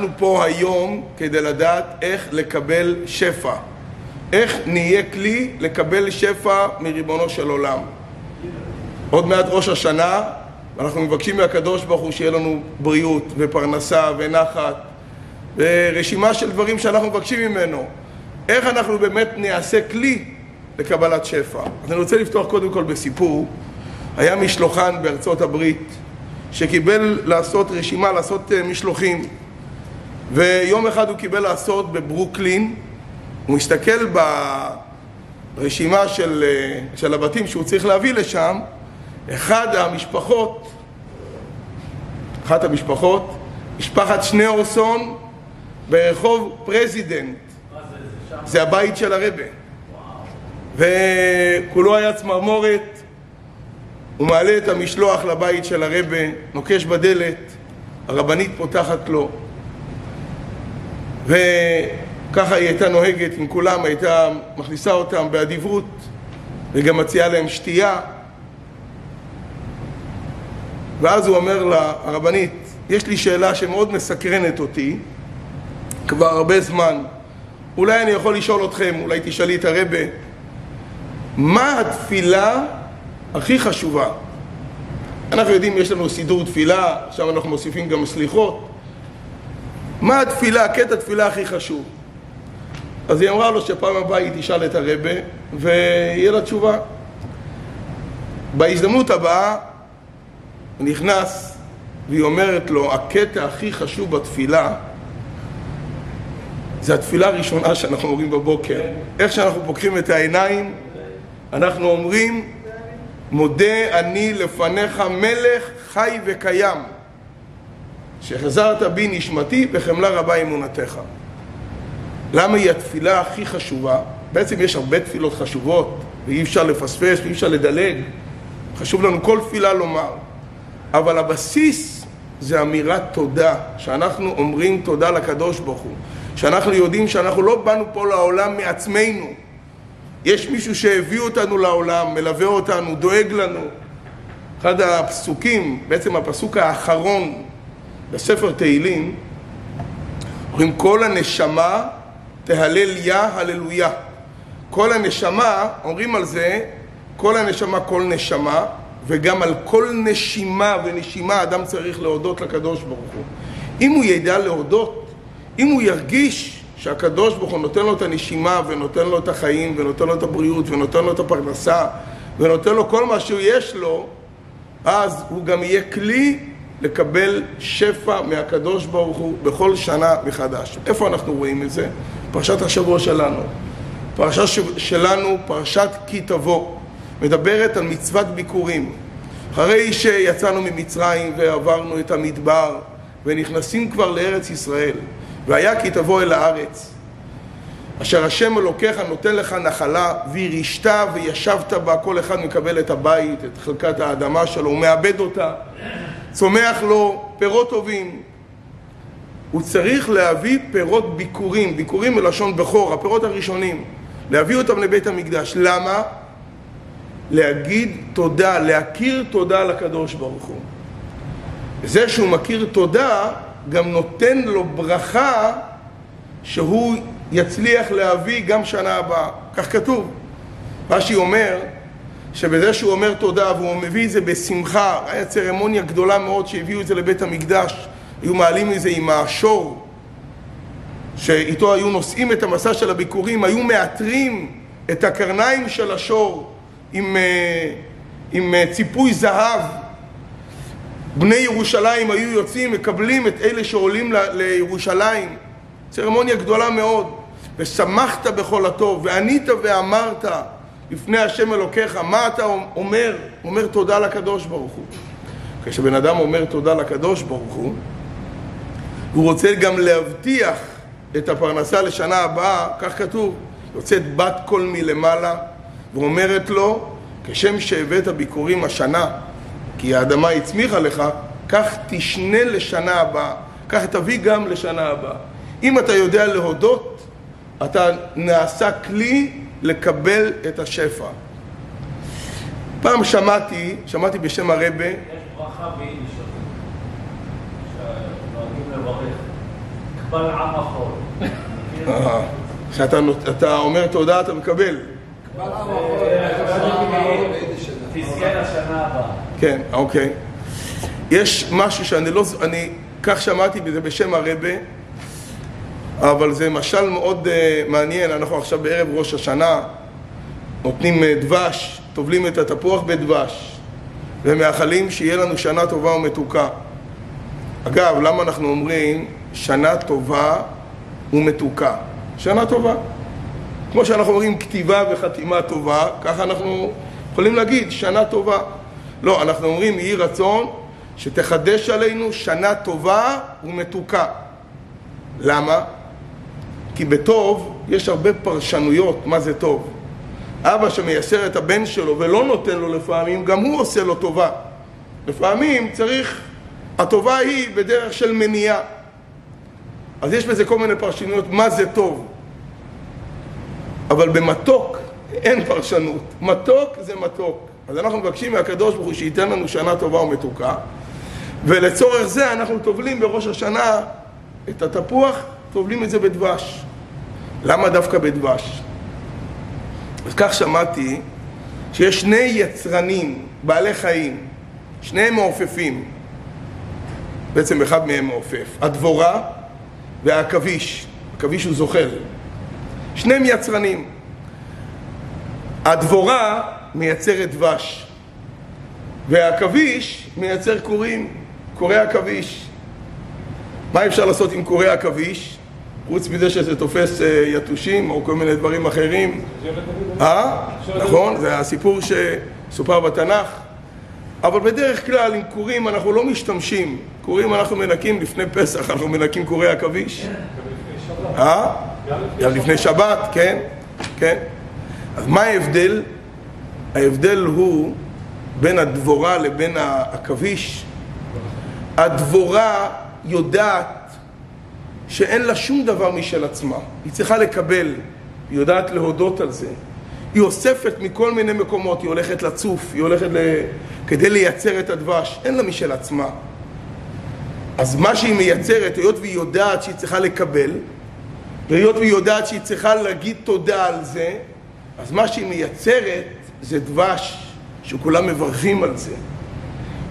אנחנו פה היום כדי לדעת איך לקבל שפע. איך נהיה כלי לקבל שפע מריבונו של עולם. עוד מעט ראש השנה, ואנחנו מבקשים מהקדוש ברוך הוא שיהיה לנו בריאות ופרנסה ונחת ורשימה של דברים שאנחנו מבקשים ממנו. איך אנחנו באמת נעשה כלי לקבלת שפע. אז אני רוצה לפתוח קודם כל בסיפור. היה משלוחן בארצות הברית שקיבל לעשות רשימה, לעשות אה, משלוחים ויום אחד הוא קיבל לעשות בברוקלין. הוא הסתכל ברשימה של, אה, של הבתים שהוא צריך להביא לשם. אחד המשפחות אחת המשפחות משפחת שניאורסון ברחוב פרזידנט. זה הבית של הרבי וכולו היה צמרמורת. הוא מעלה את המשלוח לבית של הרבה, נוקש בדלת, הרבנית פותחת לו וככה היא הייתה נוהגת עם כולם, הייתה מכניסה אותם באדיבות וגם מציעה להם שתייה. ואז הוא אומר לה, הרבנית, יש לי שאלה שמאוד מסקרנת אותי כבר הרבה זמן. אולי אני יכול לשאול אתכם, אולי תשאלי את הרבה מה התפילה הכי חשובה? אנחנו יודעים, יש לנו סידור תפילה, עכשיו אנחנו מוסיפים גם סליחות מה התפילה, קטע התפילה הכי חשוב? אז היא אמרה לו שפעם הבאה היא תשאל את הרבה ויהיה לה תשובה בהזדמנות הבאה נכנס והיא אומרת לו, הקטע הכי חשוב בתפילה זה התפילה הראשונה שאנחנו אומרים בבוקר. איך שאנחנו פוקחים את העיניים, אנחנו אומרים, מודה אני לפניך מלך חי וקיים, שהחזרת בי נשמתי בחמלה רבה אמונתך. למה היא התפילה הכי חשובה? בעצם יש הרבה תפילות חשובות, ואי אפשר לפספס ואי אפשר לדלג. חשוב לנו כל תפילה לומר. אבל הבסיס זה אמירת תודה, שאנחנו אומרים תודה לקדוש ברוך הוא. שאנחנו יודעים שאנחנו לא באנו פה לעולם מעצמנו. יש מישהו שהביא אותנו לעולם, מלווה אותנו, דואג לנו. אחד הפסוקים, בעצם הפסוק האחרון בספר תהילים, אומרים כל הנשמה תהלל יה הללויה. כל הנשמה, אומרים על זה, כל הנשמה כל נשמה, וגם על כל נשימה ונשימה אדם צריך להודות לקדוש ברוך הוא. אם הוא ידע להודות, אם הוא ירגיש שהקדוש ברוך הוא נותן לו את הנשימה ונותן לו את החיים ונותן לו את הבריאות ונותן לו את הפרנסה ונותן לו כל מה שיש לו, אז הוא גם יהיה כלי לקבל שפע מהקדוש ברוך הוא בכל שנה מחדש. איפה אנחנו רואים את זה? פרשת השבוע שלנו. פרשה שלנו, פרשת כי תבוא, מדברת על מצוות ביקורים. אחרי שיצאנו ממצרים ועברנו את המדבר ונכנסים כבר לארץ ישראל והיה כי תבוא אל הארץ אשר השם אלוקיך נותן לך נחלה וירישת וישבת בה כל אחד מקבל את הבית, את חלקת האדמה שלו, הוא מאבד אותה צומח לו פירות טובים הוא צריך להביא פירות ביקורים, ביקורים מלשון בכור, הפירות הראשונים להביא אותם לבית המקדש, למה? להגיד תודה, להכיר תודה לקדוש ברוך הוא זה שהוא מכיר תודה גם נותן לו ברכה שהוא יצליח להביא גם שנה הבאה. כך כתוב. רש"י אומר שבזה שהוא אומר תודה והוא מביא את זה בשמחה, היה צרמוניה גדולה מאוד שהביאו את זה לבית המקדש, היו מעלים את זה עם השור שאיתו היו נושאים את המסע של הביקורים, היו מאתרים את הקרניים של השור עם, אה, עם אה, ציפוי זהב בני ירושלים היו יוצאים, מקבלים את אלה שעולים לירושלים. צרמוניה גדולה מאוד. ושמחת בכל הטוב, וענית ואמרת לפני השם אלוקיך, מה אתה אומר? אומר תודה לקדוש ברוך הוא. כשבן אדם אומר תודה לקדוש ברוך הוא, הוא רוצה גם להבטיח את הפרנסה לשנה הבאה, כך כתוב, יוצאת בת קול מלמעלה ואומרת לו, כשם שהבאת ביקורים השנה כי האדמה הצמיחה לך, כך תשנה לשנה הבאה, כך תביא גם לשנה הבאה. אם אתה יודע להודות, אתה נעשה כלי לקבל את השפע. פעם שמעתי, שמעתי בשם הרבה יש ברכה ביידיש שנוהגים לברך. קבל עם החול. אה, כשאתה אומר תודה אתה מקבל. תזכה לשנה הבאה. כן, אוקיי. יש משהו שאני לא... אני כך שמעתי בזה בשם הרבה, אבל זה משל מאוד uh, מעניין. אנחנו עכשיו בערב ראש השנה, נותנים uh, דבש, טובלים את התפוח בדבש, ומאחלים שיהיה לנו שנה טובה ומתוקה. אגב, למה אנחנו אומרים שנה טובה ומתוקה? שנה טובה. כמו שאנחנו אומרים כתיבה וחתימה טובה, ככה אנחנו יכולים להגיד שנה טובה. לא, אנחנו אומרים יהי רצון שתחדש עלינו שנה טובה ומתוקה. למה? כי בטוב יש הרבה פרשנויות מה זה טוב. אבא שמייסר את הבן שלו ולא נותן לו לפעמים, גם הוא עושה לו טובה. לפעמים צריך, הטובה היא בדרך של מניעה. אז יש בזה כל מיני פרשנויות מה זה טוב. אבל במתוק אין פרשנות. מתוק זה מתוק. אז אנחנו מבקשים מהקדוש ברוך הוא שייתן לנו שנה טובה ומתוקה, ולצורך זה אנחנו טובלים בראש השנה את התפוח, טובלים את זה בדבש. למה דווקא בדבש? אז כך שמעתי שיש שני יצרנים, בעלי חיים, שניהם מעופפים, בעצם אחד מהם מעופף, הדבורה והעכביש, עכביש הוא זוחל, שניהם יצרנים. הדבורה מייצרת דבש, והעכביש מייצר קורים, קורי עכביש. מה אפשר לעשות עם קורי עכביש? חוץ מזה שזה תופס אה, יתושים או כל מיני דברים אחרים. אה? נכון, זה הסיפור שסופר בתנ"ך. אבל בדרך כלל עם קורים אנחנו לא משתמשים. קורים אנחנו מנקים לפני פסח, אנחנו מנקים קורי עכביש. אה? גם לפני שבת, כן, כן. אז מה ההבדל? ההבדל הוא בין הדבורה לבין העכביש. הדבורה יודעת שאין לה שום דבר משל עצמה. היא צריכה לקבל, היא יודעת להודות על זה. היא אוספת מכל מיני מקומות, היא הולכת לצוף, היא הולכת ל... כדי לייצר את הדבש. אין לה משל עצמה. אז מה שהיא מייצרת, היות והיא יודעת שהיא צריכה לקבל, והיות והיא יודעת שהיא צריכה להגיד תודה על זה, אז מה שהיא מייצרת זה דבש, שכולם מברכים על זה.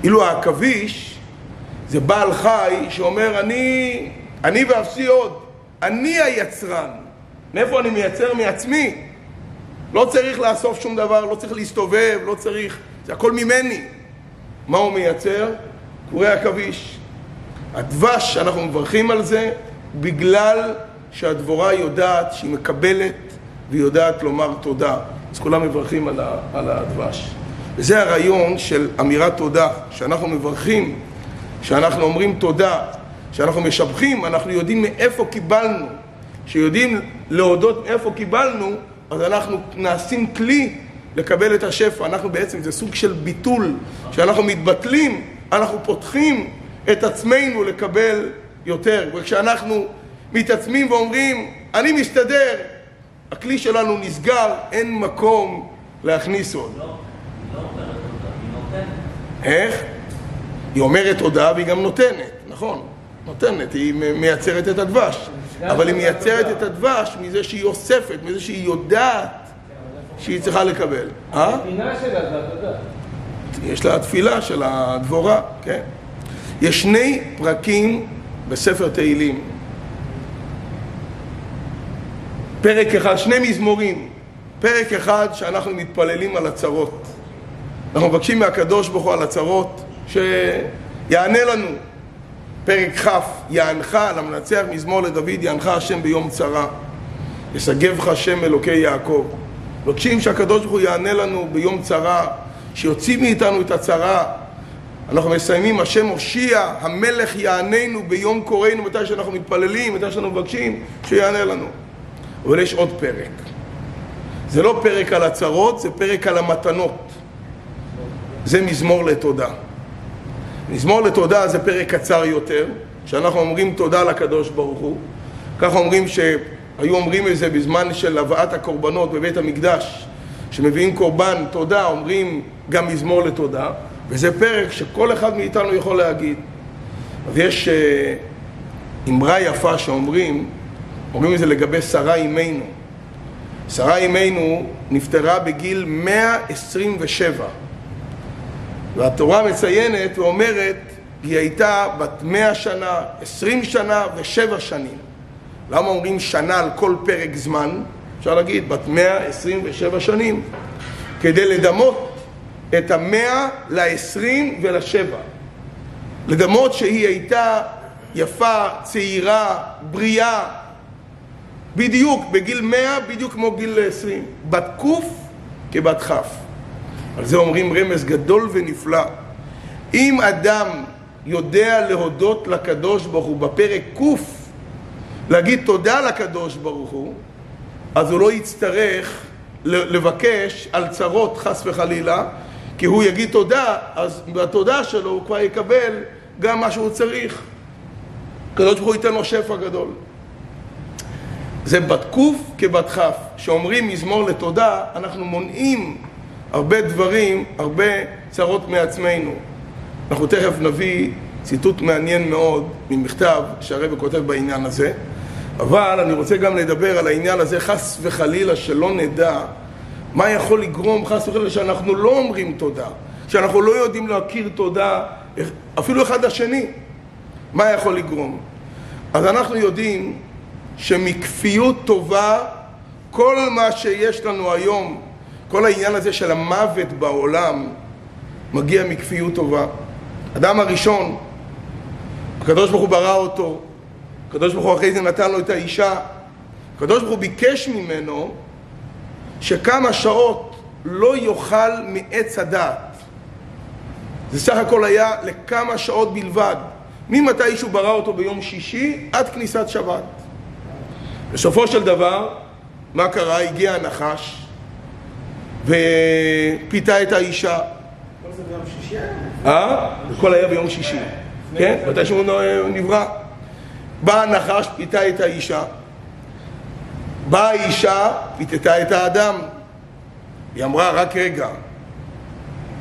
אילו העכביש זה בעל חי שאומר, אני, אני ואפסי עוד, אני היצרן. מאיפה אני מייצר? מעצמי. לא צריך לאסוף שום דבר, לא צריך להסתובב, לא צריך, זה הכל ממני. מה הוא מייצר? קורי עכביש. הדבש, אנחנו מברכים על זה בגלל שהדבורה יודעת שהיא מקבלת והיא יודעת לומר תודה. אז כולם מברכים על, ה, על הדבש. וזה הרעיון של אמירת תודה, שאנחנו מברכים, שאנחנו אומרים תודה, שאנחנו משבחים, אנחנו יודעים מאיפה קיבלנו. כשיודעים להודות מאיפה קיבלנו, אז אנחנו נעשים כלי לקבל את השפע. אנחנו בעצם, זה סוג של ביטול, שאנחנו מתבטלים, אנחנו פותחים את עצמנו לקבל יותר. וכשאנחנו מתעצמים ואומרים, אני מסתדר, הכלי שלנו נסגר, אין מקום להכניס עוד. לא, לא אומרת אותה, היא נותנת. איך? היא אומרת תודה והיא גם נותנת, נכון, נותנת, היא מייצרת את הדבש. אבל היא מייצרת את הדבש מזה שהיא אוספת, מזה שהיא יודעת שהיא צריכה לקבל. אה? הפינה שלה זה התודה. יש לה תפילה של הדבורה, כן. יש שני פרקים בספר תהילים. פרק אחד, שני מזמורים. פרק אחד שאנחנו מתפללים על הצרות. אנחנו מבקשים מהקדוש ברוך הוא על הצרות שיענה לנו. פרק כ', יענך למנצח מזמור לדוד, יענך השם ביום צרה. ישגבך השם אלוקי יעקב. מבקשים שהקדוש ברוך הוא יענה לנו ביום צרה, שיוציא מאיתנו את הצרה. אנחנו מסיימים, השם הושיע, המלך יעננו ביום קוראנו, מתי שאנחנו מתפללים, מתי שאנחנו מבקשים, שיענה לנו. אבל יש עוד פרק. זה לא פרק על הצרות, זה פרק על המתנות. זה מזמור לתודה. מזמור לתודה זה פרק קצר יותר, שאנחנו אומרים תודה לקדוש ברוך הוא. ככה אומרים שהיו אומרים את זה בזמן של הבאת הקורבנות בבית המקדש, שמביאים קורבן תודה, אומרים גם מזמור לתודה, וזה פרק שכל אחד מאיתנו יכול להגיד. אז יש uh, אמרה יפה שאומרים, אומרים את זה לגבי שרה אימנו. שרה אימנו נפטרה בגיל 127 והתורה מציינת ואומרת היא הייתה בת 100 שנה, 20 שנה ושבע שנים למה אומרים שנה על כל פרק זמן? אפשר להגיד בת 127 שנים כדי לדמות את המאה לעשרים ולשבע לדמות שהיא הייתה יפה, צעירה, בריאה בדיוק, בגיל מאה, בדיוק כמו גיל עשרים. בת קוף כבת כף. על זה אומרים רמז גדול ונפלא. אם אדם יודע להודות לקדוש ברוך הוא בפרק קוף, להגיד תודה לקדוש ברוך הוא, אז הוא לא יצטרך לבקש על צרות חס וחלילה, כי הוא יגיד תודה, אז בתודה שלו הוא כבר יקבל גם מה שהוא צריך. הקדוש ברוך הוא ייתן לו שפע גדול. זה בת קוף כבת כף. כשאומרים מזמור לתודה, אנחנו מונעים הרבה דברים, הרבה צרות מעצמנו. אנחנו תכף נביא ציטוט מעניין מאוד ממכתב שהרבא כותב בעניין הזה, אבל אני רוצה גם לדבר על העניין הזה, חס וחלילה שלא נדע מה יכול לגרום, חס וחלילה, שאנחנו לא אומרים תודה, שאנחנו לא יודעים להכיר תודה אפילו אחד לשני. מה יכול לגרום? אז אנחנו יודעים שמכפיות טובה, כל מה שיש לנו היום, כל העניין הזה של המוות בעולם, מגיע מכפיות טובה. אדם הראשון, הקדוש ברוך הוא ברא אותו, הקדוש ברוך הוא אחרי זה נתן לו את האישה, הקדוש ברוך הוא ביקש ממנו שכמה שעות לא יאכל מעץ הדעת. זה סך הכל היה לכמה שעות בלבד, ממתי שהוא ברא אותו ביום שישי עד כניסת שבת. בסופו של דבר, מה קרה? הגיע הנחש ופיתה את האישה. כל זה ביום שישי אה? הכל היה ביום שישי. כן? מתי שהוא נברא. בא הנחש, פיתה את האישה. באה האישה, פיתתה את האדם. היא אמרה, רק רגע,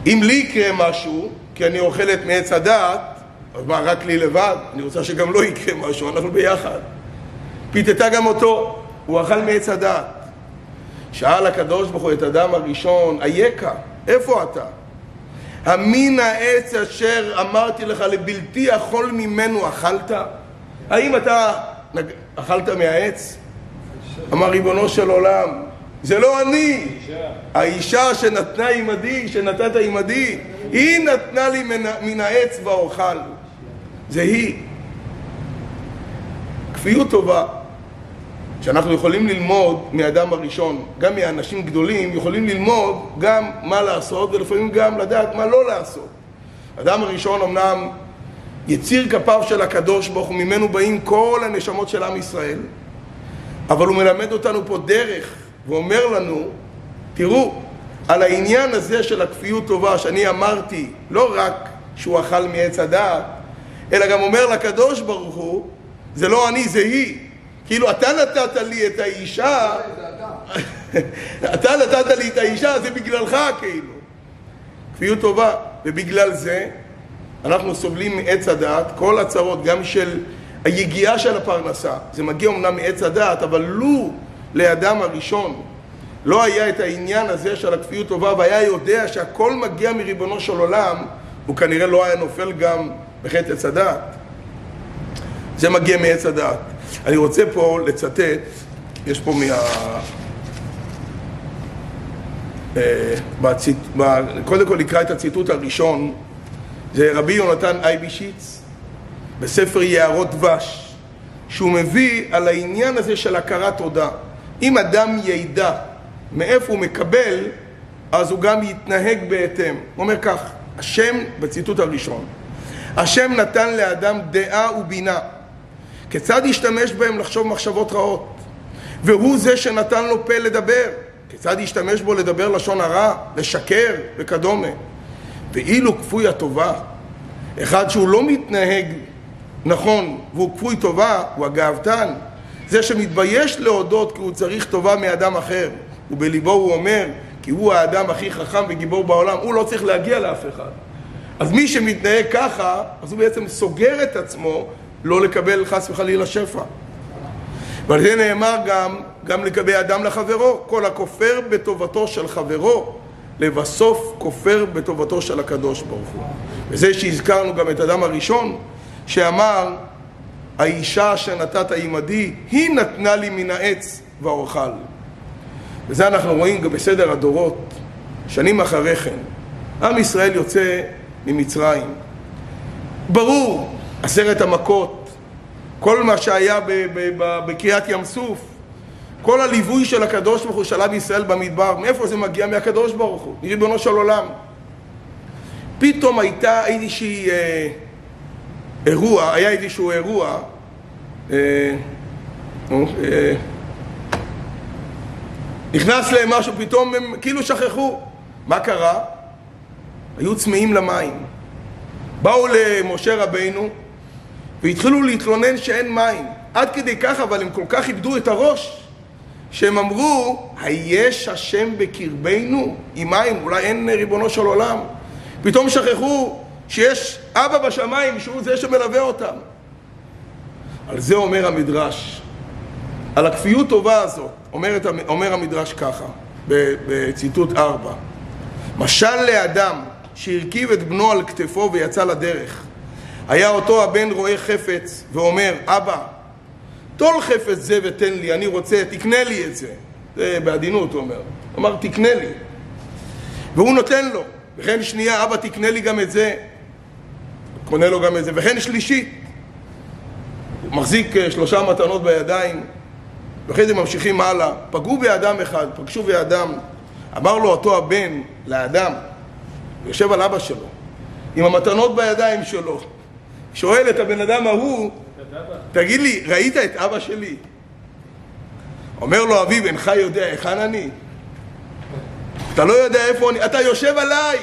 אם לי יקרה משהו, כי אני אוכלת מעץ הדעת, אז מה, רק לי לבד? אני רוצה שגם לא יקרה משהו, אנחנו ביחד. פיתתה גם אותו, הוא אכל מעץ הדעת. שאל הקדוש ברוך הוא את אדם הראשון, אייכה, איפה אתה? המין העץ אשר אמרתי לך לבלתי אכול ממנו אכלת? האם אתה אכלת מהעץ? אמר ריבונו של עולם, זה לא אני, האישה שנתנה עמדי, שנתת עמדי, היא נתנה לי מן העץ ואוכל. זה היא. כפיות טובה. שאנחנו יכולים ללמוד מאדם הראשון, גם מאנשים גדולים, יכולים ללמוד גם מה לעשות ולפעמים גם לדעת מה לא לעשות. אדם הראשון אמנם יציר כפיו של הקדוש ברוך הוא, ממנו באים כל הנשמות של עם ישראל, אבל הוא מלמד אותנו פה דרך ואומר לנו, תראו, על העניין הזה של הכפיות טובה שאני אמרתי, לא רק שהוא אכל מעץ הדעת, אלא גם אומר לקדוש ברוך הוא, זה לא אני, זה היא. כאילו, אתה נתת לי את האישה, אתה נתת לי את האישה, זה בגללך כאילו. כפיות טובה, ובגלל זה אנחנו סובלים מעץ הדעת, כל הצרות, גם של היגיעה של הפרנסה. זה מגיע אמנם מעץ הדעת, אבל לו לאדם הראשון לא היה את העניין הזה של הכפיות טובה והיה יודע שהכל מגיע מריבונו של עולם, הוא כנראה לא היה נופל גם בחטא עץ הדעת. זה מגיע מעץ הדעת. אני רוצה פה לצטט, יש פה מה... אה, בציט... קודם כל נקרא את הציטוט הראשון, זה רבי יונתן אייבישיץ בספר יערות דבש, שהוא מביא על העניין הזה של הכרת תודה. אם אדם ידע מאיפה הוא מקבל, אז הוא גם יתנהג בהתאם. הוא אומר כך, השם, בציטוט הראשון, השם נתן לאדם דעה ובינה כיצד ישתמש בהם לחשוב מחשבות רעות? והוא זה שנתן לו פה לדבר. כיצד ישתמש בו לדבר לשון הרע, לשקר וכדומה? ואילו כפוי הטובה, אחד שהוא לא מתנהג נכון והוא כפוי טובה, הוא הגאוותן. זה שמתבייש להודות כי הוא צריך טובה מאדם אחר, ובליבו הוא אומר כי הוא האדם הכי חכם וגיבור בעולם, הוא לא צריך להגיע לאף אחד. אז מי שמתנהג ככה, אז הוא בעצם סוגר את עצמו לא לקבל חס וחלילה שפע. ועל זה נאמר גם, גם לגבי אדם לחברו, כל הכופר בטובתו של חברו, לבסוף כופר בטובתו של הקדוש ברוך הוא. וזה שהזכרנו גם את אדם הראשון, שאמר, האישה אשר נתת עמדי, היא נתנה לי מן העץ ואוכל. וזה אנחנו רואים גם בסדר הדורות, שנים אחרי כן. עם ישראל יוצא ממצרים. ברור, עשרת המכות, כל מה שהיה בקריאת ים סוף, כל הליווי של הקדוש ברוך הוא של עם ישראל במדבר, מאיפה זה מגיע? מהקדוש ברוך הוא, מריבונו של עולם. פתאום הייתה איזושהי אה, אירוע, היה איזשהו אירוע, אה, אה, נכנס להם משהו, פתאום הם כאילו שכחו. מה קרה? היו צמאים למים. באו למשה רבינו והתחילו להתלונן שאין מים. עד כדי כך, אבל הם כל כך איבדו את הראש, שהם אמרו, היש השם בקרבנו עם מים? אולי אין ריבונו של עולם. פתאום שכחו שיש אבא בשמיים שהוא זה שמלווה אותם. על זה אומר המדרש. על הכפיות טובה הזאת אומר, אומר המדרש ככה, בציטוט ארבע. משל לאדם שהרכיב את בנו על כתפו ויצא לדרך. היה אותו הבן רואה חפץ ואומר, אבא, טול חפץ זה ותן לי, אני רוצה, תקנה לי את זה. זה בעדינות הוא אומר. הוא אמר, תקנה לי. והוא נותן לו. וכן שנייה, אבא, תקנה לי גם את זה. קונה לו גם את זה. וכן שלישית. הוא מחזיק אה, שלושה מתנות בידיים, ואחרי זה ממשיכים הלאה. פגעו באדם אחד, פגשו באדם. אמר לו אותו הבן לאדם, יושב על אבא שלו, עם המתנות בידיים שלו, שואל את הבן אדם ההוא, תגיד לי, ראית את אבא שלי? אומר לו אביו, אינך יודע היכן אני? אתה לא יודע איפה אני, אתה יושב עליי!